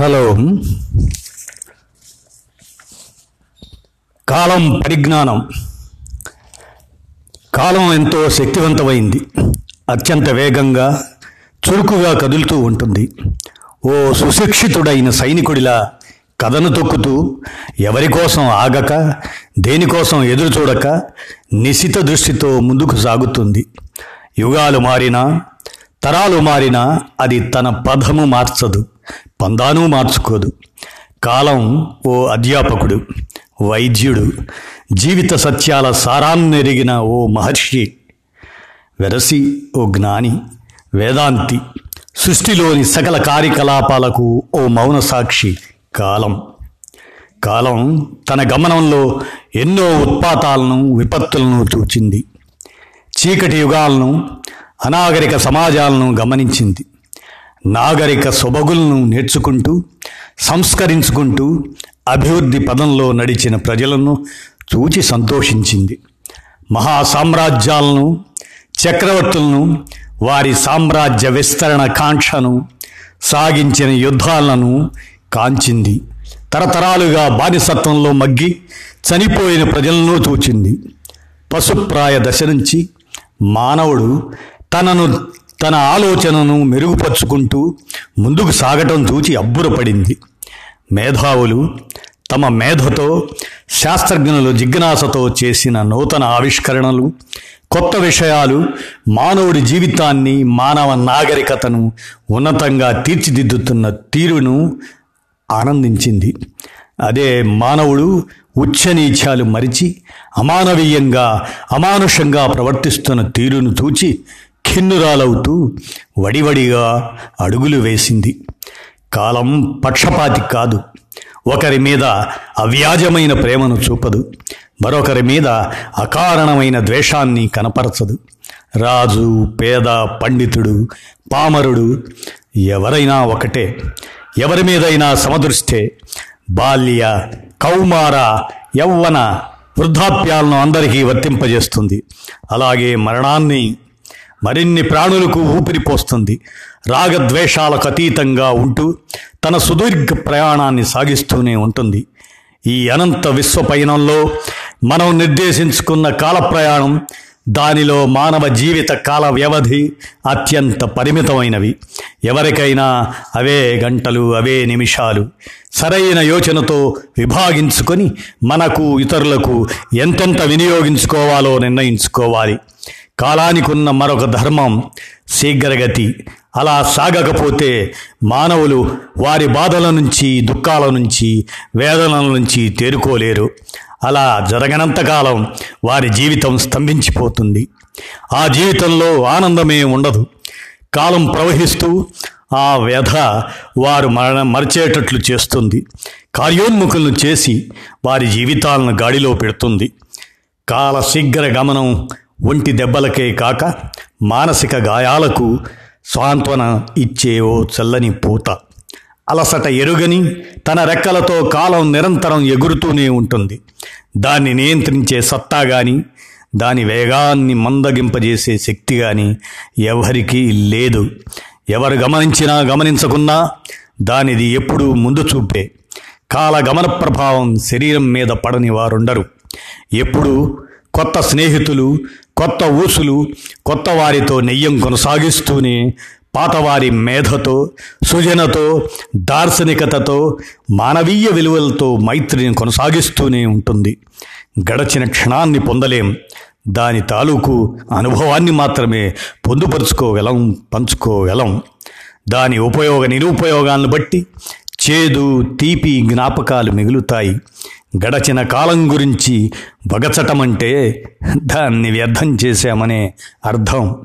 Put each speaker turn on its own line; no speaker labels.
Hello. కాలం పరిజ్ఞానం. కాలం ఎంతో శక్తివంతమైంది. అత్యంత వేగంగా చురుకుగా కదులుతూ ఉంటుంది. ఓ సుశిక్షితుడైన సైనికుడిలా కథను తొక్కుతూ ఎవరి కోసం ఆగక దేనికోసం ఎదురు చూడక నిశిత దృష్టితో ముందుకు సాగుతుంది. యుగాలు మారినా తరాలు మారినా అది తన పదము మార్చదు. పందాను మార్చుకోదు. కాలం ఓ అధ్యాపకుడు వైద్యుడు జీవిత సత్యాల సారాన్నెరిగిన ఓ మహర్షి వెరసి ఓ జ్ఞాని వేదాంతి సృష్టిలోని సకల కార్యకలాపాలకు ఓ మౌన సాక్షి కాలం. కాలం తన గమనంలో ఎన్నో ఉత్పాతాలను విపత్తులను చూచింది. చీకటి యుగాలను అనాగరిక సమాజాలను గమనించింది. నాగరిక సొబగులను నేర్చుకుంటూ సంస్కరించుకుంటూ అభివృద్ధి పదంలో నడిచిన ప్రజలను చూచి సంతోషించింది. మహా సామ్రాజ్యాలను చక్రవర్తులను వారి సామ్రాజ్య విస్తరణ కాంక్షను సాగించిన యుద్ధాలను కాంచింది. తరతరాలుగా బానిసత్వంలో మగ్గి చనిపోయిన ప్రజలను చూచింది. పశుప్రాయ దశ నుంచి మానవుడు తనను తన ఆలోచనను మెరుగుపరుచుకుంటూ ముందుకు సాగటం చూచి అబ్బురపడింది. మేధావులు తమ మేధతో శాస్త్రజ్ఞులు జిజ్ఞాసతో చేసిన నూతన ఆవిష్కరణలు కొత్త విషయాలు మానవుడి జీవితాన్ని మానవ నాగరికతను ఉన్నతంగా తీర్చిదిద్దుతున్న తీరును ఆనందించింది. అదే మానవుడు ఉచ్చనీచాలు మరిచి అమానవీయంగా అమానుషంగా ప్రవర్తిస్తున్న తీరును చూచి ఖిన్నురాలవుతూ వడివడిగా అడుగులు వేసింది. కాలం పక్షపాతి కాదు. ఒకరి మీద అవ్యాజమైన ప్రేమను చూపదు. మరొకరి మీద అకారణమైన ద్వేషాన్ని కనపరచదు. రాజు పేద పండితుడు పామరుడు ఎవరైనా ఒకటే. ఎవరి మీదైనా సమదృష్టే. బాల్య కౌమార యౌవన వృద్ధాప్యాలను అందరికీ వర్తింపజేస్తుంది. అలాగే మరణాన్ని మరిన్ని ప్రాణులకు ఊపిరిపోస్తుంది రాగద్వేషాలకు అతీతంగా ఉంటూ తన సుదీర్ఘ ప్రయాణాన్ని సాగిస్తూనే ఉంటుంది. ఈ అనంత విశ్వ పయనంలో మనం నిర్దేశించుకున్న కాల ప్రయాణం దానిలో మానవ జీవిత కాల వ్యవధి అత్యంత పరిమితమైనవి. ఎవరికైనా అవే గంటలు అవే నిమిషాలు సరైన యోచనతో విభాగించుకొని మనకు ఇతరులకు ఎంతెంత వినియోగించుకోవాలో నిర్ణయించుకోవాలి. కాలానికున్న మరొక ధర్మం శీఘ్రగతి. అలా సాగకపోతే మానవులు వారి బాధల నుంచి దుఃఖాల నుంచి వేదనల నుంచి తేరుకోలేరు. అలా జరగనంతకాలం వారి జీవితం స్తంభించిపోతుంది. ఆ జీవితంలో ఆనందమే ఉండదు. కాలం ప్రవహిస్తూ ఆ వ్యధ వారు మరణ మరిచేటట్లు చేస్తుంది. కార్యోన్ముఖులను చేసి వారి జీవితాలను గాడిలో పెడుతుంది. కాల శీఘ్ర గమనం ఒంటి దెబ్బలకే కాక మానసిక గాయాలకు స్వాంత్వన ఇచ్చే ఓ చల్లని పూత. అలసట ఎరుగని తన రెక్కలతో కాలం నిరంతరం ఎగురుతూనే ఉంటుంది. దాన్ని నియంత్రించే సత్తా కానీ దాని వేగాన్ని మందగింపజేసే శక్తి కానీ ఎవరికీ లేదు. ఎవరు గమనించినా గమనించకున్నా దానిది ఎప్పుడూ ముందు చూపే. కాల గమన ప్రభావం శరీరం మీద పడని వారుండరు. ఎప్పుడూ కొత్త స్నేహితులు కొత్త ఊసులు కొత్త వారితో నెయ్యం కొనసాగిస్తూనే పాతవారి మేధతో సృజనతో దార్శనికతతో మానవీయ విలువలతో మైత్రిని కొనసాగిస్తూనే ఉంటుంది. గడచిన క్షణాన్ని పొందలేం. దాని తాలూకు అనుభవాన్ని మాత్రమే పొందుపరుచుకోగలం పంచుకోగలం. దాని ఉపయోగ నిరుపయోగాలను బట్టి చేదు తీపి జ్ఞాపకాలు మిగులుతాయి. గడచిన కాలం గురించి బగచటమంటే దాన్ని వ్యర్థం చేశామనే అర్థం.